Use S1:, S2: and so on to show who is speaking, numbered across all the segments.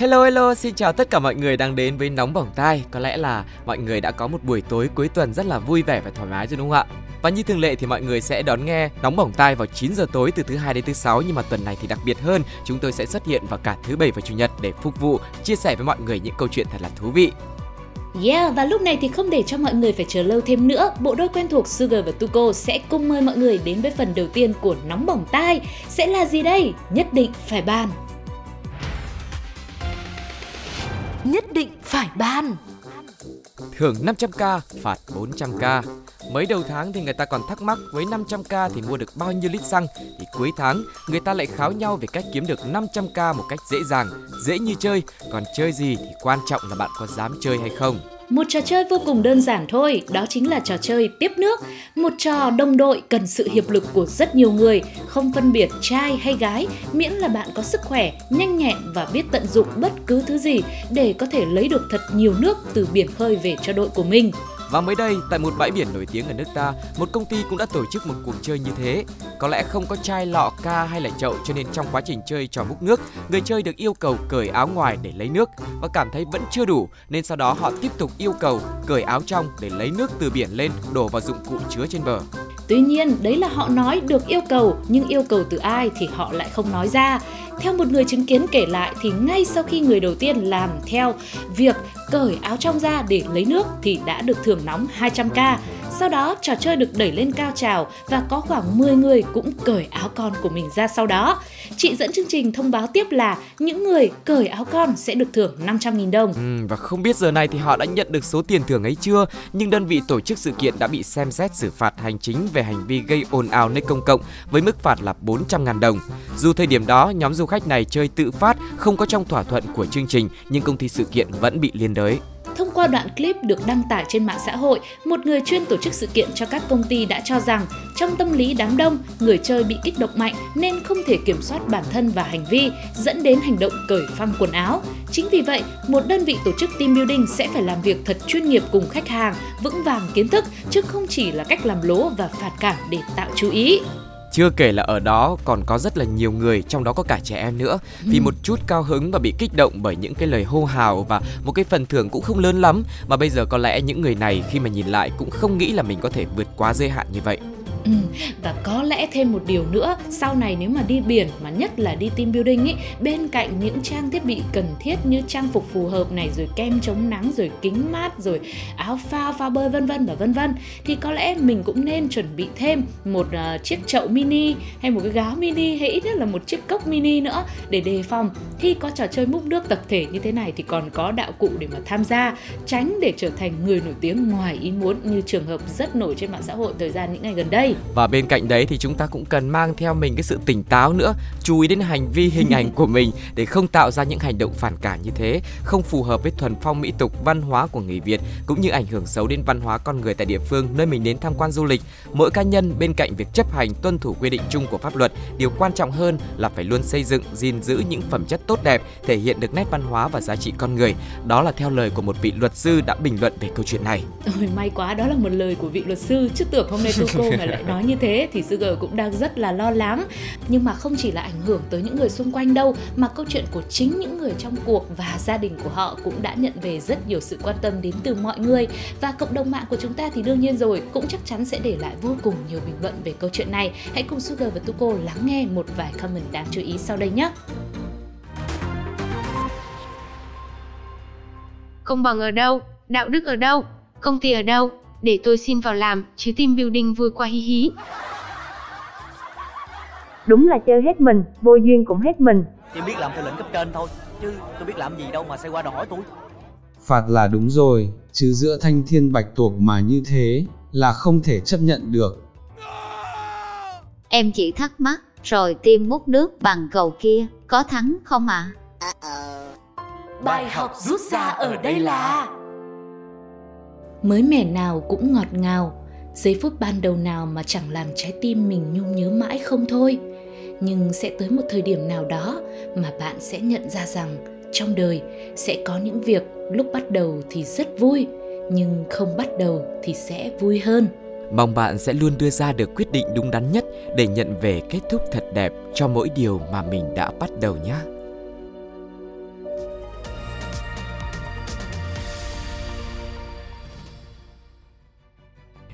S1: Hello hello, xin chào tất cả mọi người đang đến với Nóng Bỏng Tai Có lẽ là mọi người đã có một buổi tối cuối tuần rất là vui vẻ và thoải mái rồi đúng không ạ? Và như thường lệ thì mọi người sẽ đón nghe Nóng Bỏng Tai vào 9 giờ tối từ thứ hai đến thứ sáu Nhưng mà tuần này thì đặc biệt hơn Chúng tôi sẽ xuất hiện vào cả thứ bảy và chủ nhật để phục vụ Chia sẻ với mọi người những câu chuyện thật là thú vị
S2: Yeah, và lúc này thì không để cho mọi người phải chờ lâu thêm nữa, bộ đôi quen thuộc Sugar và Tuko sẽ cùng mời mọi người đến với phần đầu tiên của Nóng Bỏng Tai. Sẽ là gì đây? Nhất định phải bàn.
S3: Nhất định phải ban.
S1: Thưởng 500k, phạt 400k Mấy đầu tháng thì người ta còn thắc mắc với 500k thì mua được bao nhiêu lít xăng. Thì cuối tháng người ta lại kháo nhau về cách kiếm được 500k một cách dễ dàng Dễ như chơi, còn chơi gì thì quan trọng là bạn có dám chơi hay không.
S2: Một trò chơi vô cùng đơn giản thôi, đó chính là trò chơi tiếp nước. Một trò đồng đội cần sự hiệp lực của rất nhiều người, không phân biệt trai hay gái, miễn là bạn có sức khỏe, nhanh nhẹn và biết tận dụng bất cứ thứ gì để có thể lấy được thật nhiều nước từ biển khơi về cho đội của mình.
S1: Và mới đây, tại một bãi biển nổi tiếng ở nước ta, một công ty cũng đã tổ chức một cuộc chơi như thế. Có lẽ không có chai lọ, ca hay là chậu cho nên trong quá trình chơi trò múc nước, người chơi được yêu cầu cởi áo ngoài để lấy nước và cảm thấy vẫn chưa đủ nên sau đó họ tiếp tục yêu cầu cởi áo trong để lấy nước từ biển lên đổ vào dụng cụ chứa trên bờ.
S2: Tuy nhiên, đấy là họ nói được yêu cầu, nhưng yêu cầu từ ai thì họ lại không nói ra. Theo một người chứng kiến kể lại thì ngay sau khi người đầu tiên làm theo việc cởi áo trong ra để lấy nước thì đã được thưởng nóng 200k. Sau đó trò chơi được đẩy lên cao trào và có khoảng 10 người cũng cởi áo con của mình ra sau đó. Chị dẫn chương trình thông báo tiếp là những người cởi áo con sẽ được thưởng 500.000 đồng.
S1: Ừ, và không biết giờ này thì họ đã nhận được số tiền thưởng ấy chưa nhưng đơn vị tổ chức sự kiện đã bị xem xét xử phạt hành chính về hành vi gây ồn ào nơi công cộng với mức phạt là 400.000 đồng. Dù thời điểm đó nhóm du khách này chơi tự phát không có trong thỏa thuận của chương trình nhưng công ty sự kiện vẫn bị liên đới.
S2: Thông qua đoạn clip được đăng tải trên mạng xã hội, một người chuyên tổ chức sự kiện cho các công ty đã cho rằng trong tâm lý đám đông, người chơi bị kích động mạnh nên không thể kiểm soát bản thân và hành vi, dẫn đến hành động cởi phăng quần áo. Chính vì vậy, một đơn vị tổ chức team building sẽ phải làm việc thật chuyên nghiệp cùng khách hàng, vững vàng kiến thức, chứ không chỉ là cách làm lố và phạt cảm để tạo chú ý.
S1: Chưa kể là ở đó còn có rất là nhiều người, trong đó có cả trẻ em nữa. Vì một chút cao hứng và bị kích động bởi những cái lời hô hào và một cái phần thưởng cũng không lớn lắm mà bây giờ có lẽ những người này khi mà nhìn lại cũng không nghĩ là mình có thể vượt quá giới hạn như vậy.
S2: Ừ, và có lẽ thêm một điều nữa sau này nếu mà đi biển mà nhất là đi team building ý bên cạnh những trang thiết bị cần thiết như trang phục phù hợp này rồi kem chống nắng rồi kính mát rồi áo phao phao bơi vân vân và vân vân thì có lẽ mình cũng nên chuẩn bị thêm một uh, chiếc chậu mini hay một cái gáo mini hay ít nhất là một chiếc cốc mini nữa để đề phòng khi có trò chơi múc nước tập thể như thế này thì còn có đạo cụ để mà tham gia tránh để trở thành người nổi tiếng ngoài ý muốn như trường hợp rất nổi trên mạng xã hội thời gian những ngày gần đây.
S1: Và bên cạnh đấy thì chúng ta cũng cần mang theo mình cái sự tỉnh táo nữa, chú ý đến hành vi hình ảnh của mình để không tạo ra những hành động phản cảm như thế, không phù hợp với thuần phong mỹ tục văn hóa của người Việt cũng như ảnh hưởng xấu đến văn hóa con người tại địa phương nơi mình đến tham quan du lịch. Mỗi cá nhân bên cạnh việc chấp hành tuân thủ quy định chung của pháp luật, điều quan trọng hơn là phải luôn xây dựng, gìn giữ những phẩm chất tốt đẹp, thể hiện được nét văn hóa và giá trị con người. Đó là theo lời của một vị luật sư đã bình luận về câu chuyện này.
S2: Ôi may quá đó là một lời của vị luật sư chứ tưởng hôm nay Tuko mà lại nói như thế thì Sugar cũng đang rất là lo lắng nhưng mà không chỉ là ảnh hưởng tới những người xung quanh đâu, mà câu chuyện của chính những người trong cuộc và gia đình của họ cũng đã nhận về rất nhiều sự quan tâm đến từ mọi người và cộng đồng mạng của chúng ta thì đương nhiên rồi, cũng chắc chắn sẽ để lại vô cùng nhiều bình luận về câu chuyện này hãy cùng Sugar và Tuko lắng nghe một vài comment đáng chú ý sau đây nhé
S4: Công bằng ở đâu? Đạo đức ở đâu? Công ty ở đâu? Để tôi xin vào làm, chứ team building vui quá hí hí.
S5: Đúng là chơi hết mình, vô duyên cũng hết mình.
S6: Chỉ biết làm theo lệnh cấp trên thôi Chứ tôi biết làm gì đâu mà xoay qua đòi hỏi tôi
S7: Phạt là đúng rồi, chứ giữa thanh thiên bạch tuộc mà như thế là không thể chấp nhận được.
S8: Em chỉ thắc mắc, rồi tiêm múc nước bằng cầu kia, có thắng không ạ?
S3: Bài học rút ra ở đây là
S2: mới mẻ nào cũng ngọt ngào. Giây phút ban đầu nào mà chẳng làm trái tim mình nhung nhớ mãi không thôi. Nhưng sẽ tới một thời điểm nào đó mà bạn sẽ nhận ra rằng trong đời sẽ có những việc lúc bắt đầu thì rất vui, nhưng không bắt đầu thì sẽ vui hơn.
S1: Mong bạn sẽ luôn đưa ra được quyết định đúng đắn nhất để nhận về kết thúc thật đẹp cho mỗi điều mà mình đã bắt đầu nhé.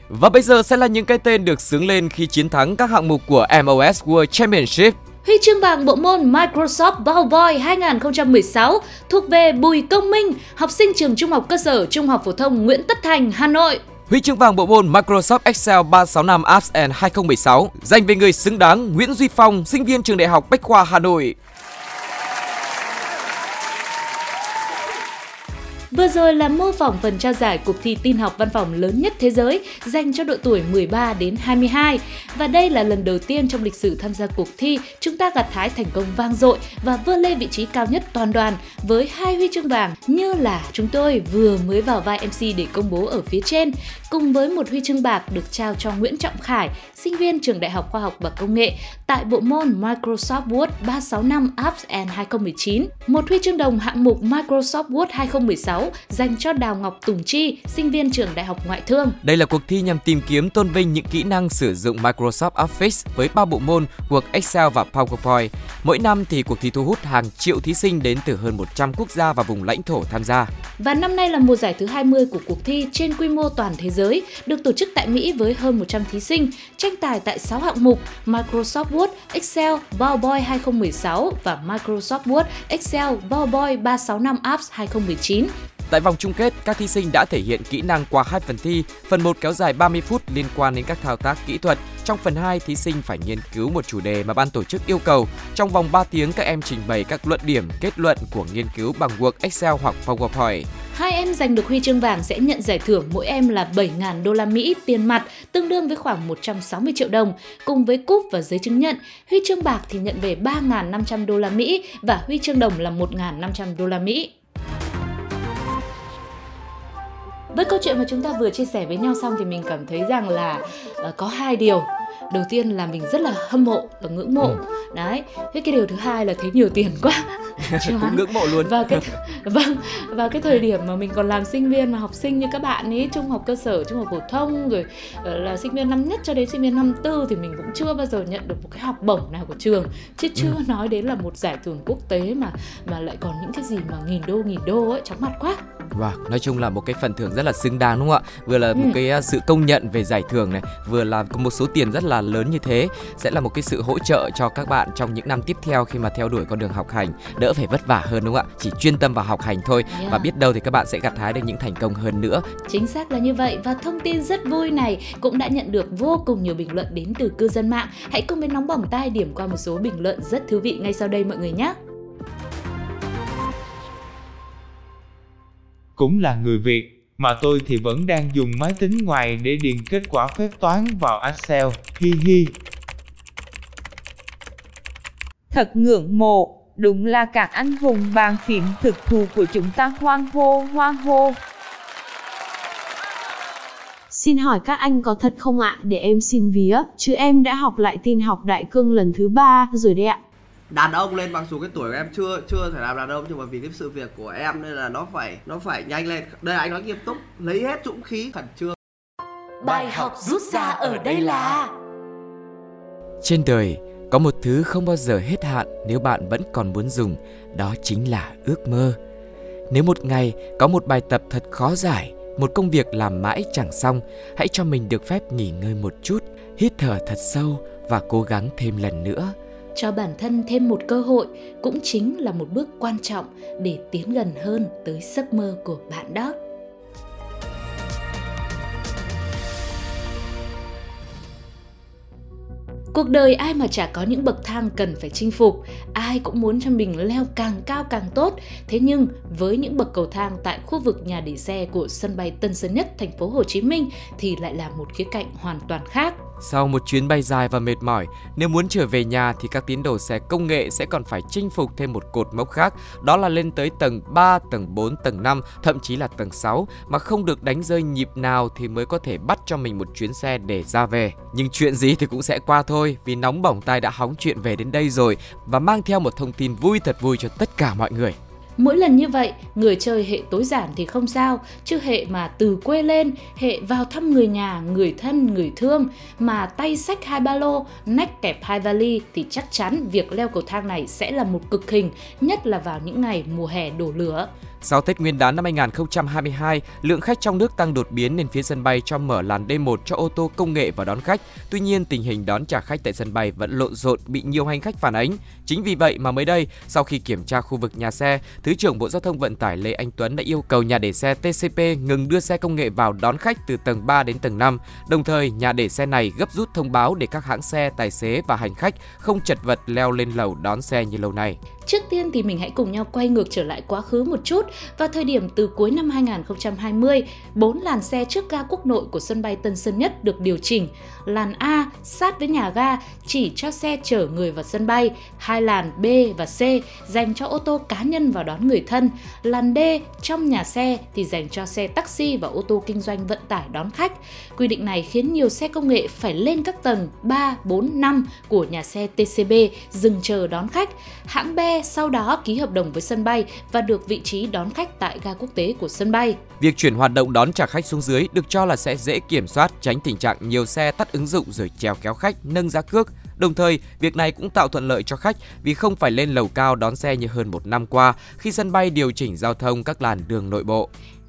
S1: Và bây giờ sẽ là những cái tên được xướng lên khi chiến thắng các hạng mục của MOS World Championship.
S2: Huy chương vàng bộ môn Microsoft Bowboy 2016 thuộc về Bùi Công Minh, học sinh trường Trung học cơ sở Trung học phổ thông Nguyễn Tất Thành, Hà Nội.
S1: Huy chương vàng bộ môn Microsoft Excel 365 Apps and 2016 dành về người xứng đáng Nguyễn Duy Phong, sinh viên trường Đại học Bách khoa Hà Nội.
S2: Vừa rồi là mô phỏng phần trao giải cuộc thi tin học văn phòng lớn nhất thế giới dành cho độ tuổi 13 đến 22. Và đây là lần đầu tiên trong lịch sử tham gia cuộc thi chúng ta gặt hái thành công vang dội và vươn lên vị trí cao nhất toàn đoàn với hai huy chương vàng như là chúng tôi vừa mới vào vai MC để công bố ở phía trên cùng với một huy chương bạc được trao cho Nguyễn Trọng Khải, sinh viên trường Đại học Khoa học và Công nghệ tại bộ môn Microsoft Word 365 Apps and 2019, một huy chương đồng hạng mục Microsoft Word 2016 2016 dành cho Đào Ngọc Tùng Chi, sinh viên trường Đại học Ngoại thương.
S1: Đây là cuộc thi nhằm tìm kiếm tôn vinh những kỹ năng sử dụng Microsoft Office với ba bộ môn Word, Excel và PowerPoint. Mỗi năm thì cuộc thi thu hút hàng triệu thí sinh đến từ hơn 100 quốc gia và vùng lãnh thổ tham gia.
S2: Và năm nay là mùa giải thứ 20 của cuộc thi trên quy mô toàn thế giới, được tổ chức tại Mỹ với hơn 100 thí sinh, tranh tài tại 6 hạng mục Microsoft Word, Excel, PowerPoint 2016 và Microsoft Word, Excel, PowerPoint 365 Apps 2019.
S1: Tại vòng chung kết, các thí sinh đã thể hiện kỹ năng qua hai phần thi. Phần 1 kéo dài 30 phút liên quan đến các thao tác kỹ thuật. Trong phần 2, thí sinh phải nghiên cứu một chủ đề mà ban tổ chức yêu cầu. Trong vòng 3 tiếng, các em trình bày các luận điểm, kết luận của nghiên cứu bằng Word, Excel hoặc PowerPoint.
S2: Hai em giành được huy chương vàng sẽ nhận giải thưởng mỗi em là 7.000 đô la Mỹ tiền mặt, tương đương với khoảng 160 triệu đồng, cùng với cúp và giấy chứng nhận. Huy chương bạc thì nhận về 3.500 đô la Mỹ và huy chương đồng là 1.500 đô la Mỹ. Với câu chuyện mà chúng ta vừa chia sẻ với nhau xong thì mình cảm thấy rằng là uh, có hai điều. Đầu tiên là mình rất là hâm mộ và ngưỡng mộ. Ừ. đấy thế cái điều thứ hai là thấy nhiều tiền quá.
S1: Cũng ngưỡng mộ luôn.
S2: Và cái vâng và cái thời điểm mà mình còn làm sinh viên mà học sinh như các bạn ấy trung học cơ sở trung học phổ thông rồi ờ, là sinh viên năm nhất cho đến sinh viên năm tư thì mình cũng chưa bao giờ nhận được một cái học bổng nào của trường. Chứ chưa ừ. nói đến là một giải thưởng quốc tế mà mà lại còn những cái gì mà nghìn đô nghìn đô ấy chóng mặt quá
S1: Vâng, nói chung là một cái phần thưởng rất là xứng đáng đúng không ạ? Vừa là ừ. một cái à, sự công nhận về giải thưởng này, vừa là một số tiền rất là lớn như thế sẽ là một cái sự hỗ trợ cho các bạn trong những năm tiếp theo khi mà theo đuổi con đường học hành, đỡ phải vất vả hơn đúng không ạ? Chỉ chuyên tâm vào học hành thôi yeah. và biết đâu thì các bạn sẽ gặt hái được những thành công hơn nữa.
S2: Chính xác là như vậy và thông tin rất vui này cũng đã nhận được vô cùng nhiều bình luận đến từ cư dân mạng. Hãy cùng với nóng bỏng tai điểm qua một số bình luận rất thú vị ngay sau đây mọi người nhé.
S9: Cũng là người Việt, mà tôi thì vẫn đang dùng máy tính ngoài để điền kết quả phép toán vào Excel, hi hi.
S10: Thật ngưỡng mộ, đúng là các anh hùng bàn phím thực thù của chúng ta hoang hô hoang hô.
S11: Xin hỏi các anh có thật không ạ, để em xin vía, chứ em đã học lại tin học đại cương lần thứ ba rồi đấy ạ
S12: đàn ông lên mặc dù cái tuổi của em chưa chưa thể làm đàn ông nhưng mà vì cái sự việc của em nên là nó phải nó phải nhanh lên. Đây anh nói nghiêm túc lấy hết dũng khí khẩn trương.
S3: Bài học rút ra ở đây là
S1: trên đời có một thứ không bao giờ hết hạn nếu bạn vẫn còn muốn dùng đó chính là ước mơ. Nếu một ngày có một bài tập thật khó giải một công việc làm mãi chẳng xong hãy cho mình được phép nghỉ ngơi một chút hít thở thật sâu và cố gắng thêm lần nữa
S2: cho bản thân thêm một cơ hội cũng chính là một bước quan trọng để tiến gần hơn tới giấc mơ của bạn đó Cuộc đời ai mà chả có những bậc thang cần phải chinh phục, ai cũng muốn cho mình leo càng cao càng tốt. Thế nhưng với những bậc cầu thang tại khu vực nhà để xe của sân bay Tân Sơn Nhất, thành phố Hồ Chí Minh thì lại là một khía cạnh hoàn toàn khác.
S1: Sau một chuyến bay dài và mệt mỏi, nếu muốn trở về nhà thì các tiến đồ xe công nghệ sẽ còn phải chinh phục thêm một cột mốc khác, đó là lên tới tầng 3, tầng 4, tầng 5, thậm chí là tầng 6 mà không được đánh rơi nhịp nào thì mới có thể bắt cho mình một chuyến xe để ra về. Nhưng chuyện gì thì cũng sẽ qua thôi, vì nóng bỏng tai đã hóng chuyện về đến đây rồi và mang theo một thông tin vui thật vui cho tất cả mọi người.
S2: Mỗi lần như vậy, người chơi hệ tối giản thì không sao, chứ hệ mà từ quê lên, hệ vào thăm người nhà, người thân, người thương mà tay sách hai ba lô, nách kẹp hai vali thì chắc chắn việc leo cầu thang này sẽ là một cực hình, nhất là vào những ngày mùa hè đổ lửa.
S1: Sau Tết Nguyên đán năm 2022, lượng khách trong nước tăng đột biến nên phía sân bay cho mở làn D1 cho ô tô công nghệ và đón khách. Tuy nhiên, tình hình đón trả khách tại sân bay vẫn lộn xộn bị nhiều hành khách phản ánh. Chính vì vậy mà mới đây, sau khi kiểm tra khu vực nhà xe, Thứ trưởng Bộ Giao thông Vận tải Lê Anh Tuấn đã yêu cầu nhà để xe TCP ngừng đưa xe công nghệ vào đón khách từ tầng 3 đến tầng 5. Đồng thời, nhà để xe này gấp rút thông báo để các hãng xe, tài xế và hành khách không chật vật leo lên lầu đón xe như lâu nay.
S2: Trước tiên thì mình hãy cùng nhau quay ngược trở lại quá khứ một chút. Vào thời điểm từ cuối năm 2020, bốn làn xe trước ga quốc nội của sân bay Tân Sơn Nhất được điều chỉnh. Làn A sát với nhà ga chỉ cho xe chở người vào sân bay, hai làn B và C dành cho ô tô cá nhân vào đón người thân, làn D trong nhà xe thì dành cho xe taxi và ô tô kinh doanh vận tải đón khách. Quy định này khiến nhiều xe công nghệ phải lên các tầng 3, 4, 5 của nhà xe TCB dừng chờ đón khách. Hãng B sau đó ký hợp đồng với sân bay và được vị trí đón khách tại ga quốc tế của sân bay.
S1: Việc chuyển hoạt động đón trả khách xuống dưới được cho là sẽ dễ kiểm soát, tránh tình trạng nhiều xe tắt ứng dụng rồi trèo kéo khách, nâng giá cước. Đồng thời, việc này cũng tạo thuận lợi cho khách vì không phải lên lầu cao đón xe như hơn một năm qua khi sân bay điều chỉnh giao thông các làn đường nội bộ.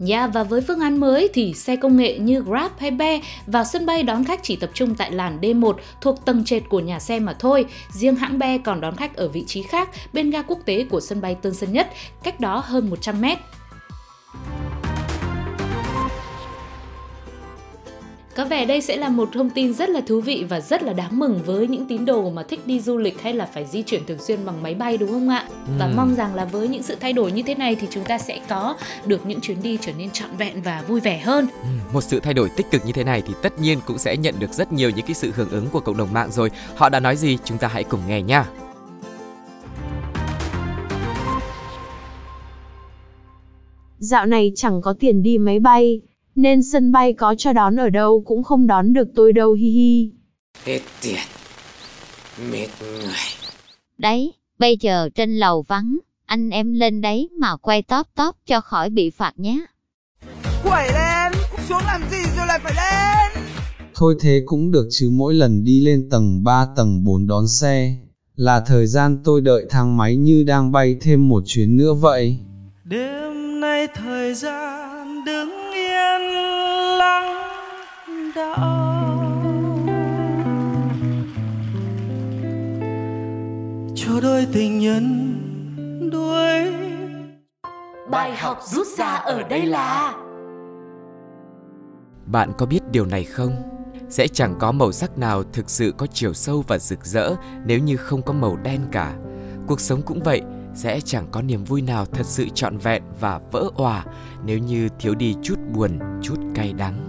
S2: Yeah, và với phương án mới thì xe công nghệ như Grab hay Be vào sân bay đón khách chỉ tập trung tại làn D1 thuộc tầng trệt của nhà xe mà thôi. Riêng hãng Be còn đón khách ở vị trí khác bên ga quốc tế của sân bay Tân Sơn Nhất, cách đó hơn 100 mét. Có vẻ đây sẽ là một thông tin rất là thú vị và rất là đáng mừng với những tín đồ mà thích đi du lịch hay là phải di chuyển thường xuyên bằng máy bay đúng không ạ? Ừ. Và mong rằng là với những sự thay đổi như thế này thì chúng ta sẽ có được những chuyến đi trở nên trọn vẹn và vui vẻ hơn.
S1: Ừ, một sự thay đổi tích cực như thế này thì tất nhiên cũng sẽ nhận được rất nhiều những cái sự hưởng ứng của cộng đồng mạng rồi. Họ đã nói gì chúng ta hãy cùng nghe nha.
S11: Dạo này chẳng có tiền đi máy bay, nên sân bay có cho đón ở đâu cũng không đón được tôi đâu hi hi.
S13: Hết tiền, mệt người.
S8: Đấy, bây giờ trên lầu vắng, anh em lên đấy mà quay top top cho khỏi bị phạt nhé.
S13: Quẩy lên, xuống làm gì rồi lại phải lên.
S7: Thôi thế cũng được chứ mỗi lần đi lên tầng 3 tầng 4 đón xe, là thời gian tôi đợi thang máy như đang bay thêm một chuyến nữa vậy.
S13: Đêm nay thời gian đứng yên lặng đau cho đôi tình nhân đuối.
S3: Bài học rút ra ở đây là
S1: bạn có biết điều này không? Sẽ chẳng có màu sắc nào thực sự có chiều sâu và rực rỡ nếu như không có màu đen cả. Cuộc sống cũng vậy sẽ chẳng có niềm vui nào thật sự trọn vẹn và vỡ òa nếu như thiếu đi chút buồn, chút cay đắng.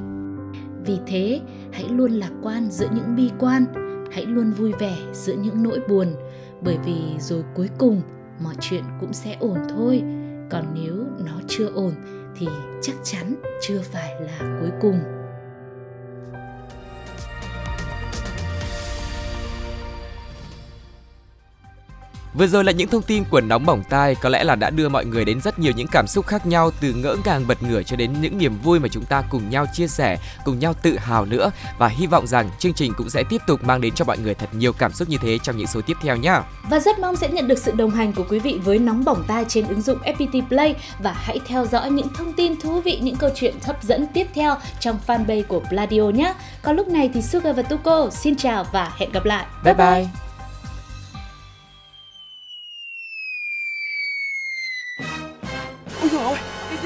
S2: Vì thế, hãy luôn lạc quan giữa những bi quan, hãy luôn vui vẻ giữa những nỗi buồn, bởi vì rồi cuối cùng mọi chuyện cũng sẽ ổn thôi. Còn nếu nó chưa ổn thì chắc chắn chưa phải là cuối cùng.
S1: Vừa rồi là những thông tin của nóng bỏng tai có lẽ là đã đưa mọi người đến rất nhiều những cảm xúc khác nhau từ ngỡ ngàng bật ngửa cho đến những niềm vui mà chúng ta cùng nhau chia sẻ, cùng nhau tự hào nữa và hy vọng rằng chương trình cũng sẽ tiếp tục mang đến cho mọi người thật nhiều cảm xúc như thế trong những số tiếp theo nhé.
S2: Và rất mong sẽ nhận được sự đồng hành của quý vị với nóng bỏng tai trên ứng dụng FPT Play và hãy theo dõi những thông tin thú vị, những câu chuyện hấp dẫn tiếp theo trong fanpage của Pladio nhé. Còn lúc này thì Sugar và Tuko xin chào và hẹn gặp lại.
S1: Bye bye. bye.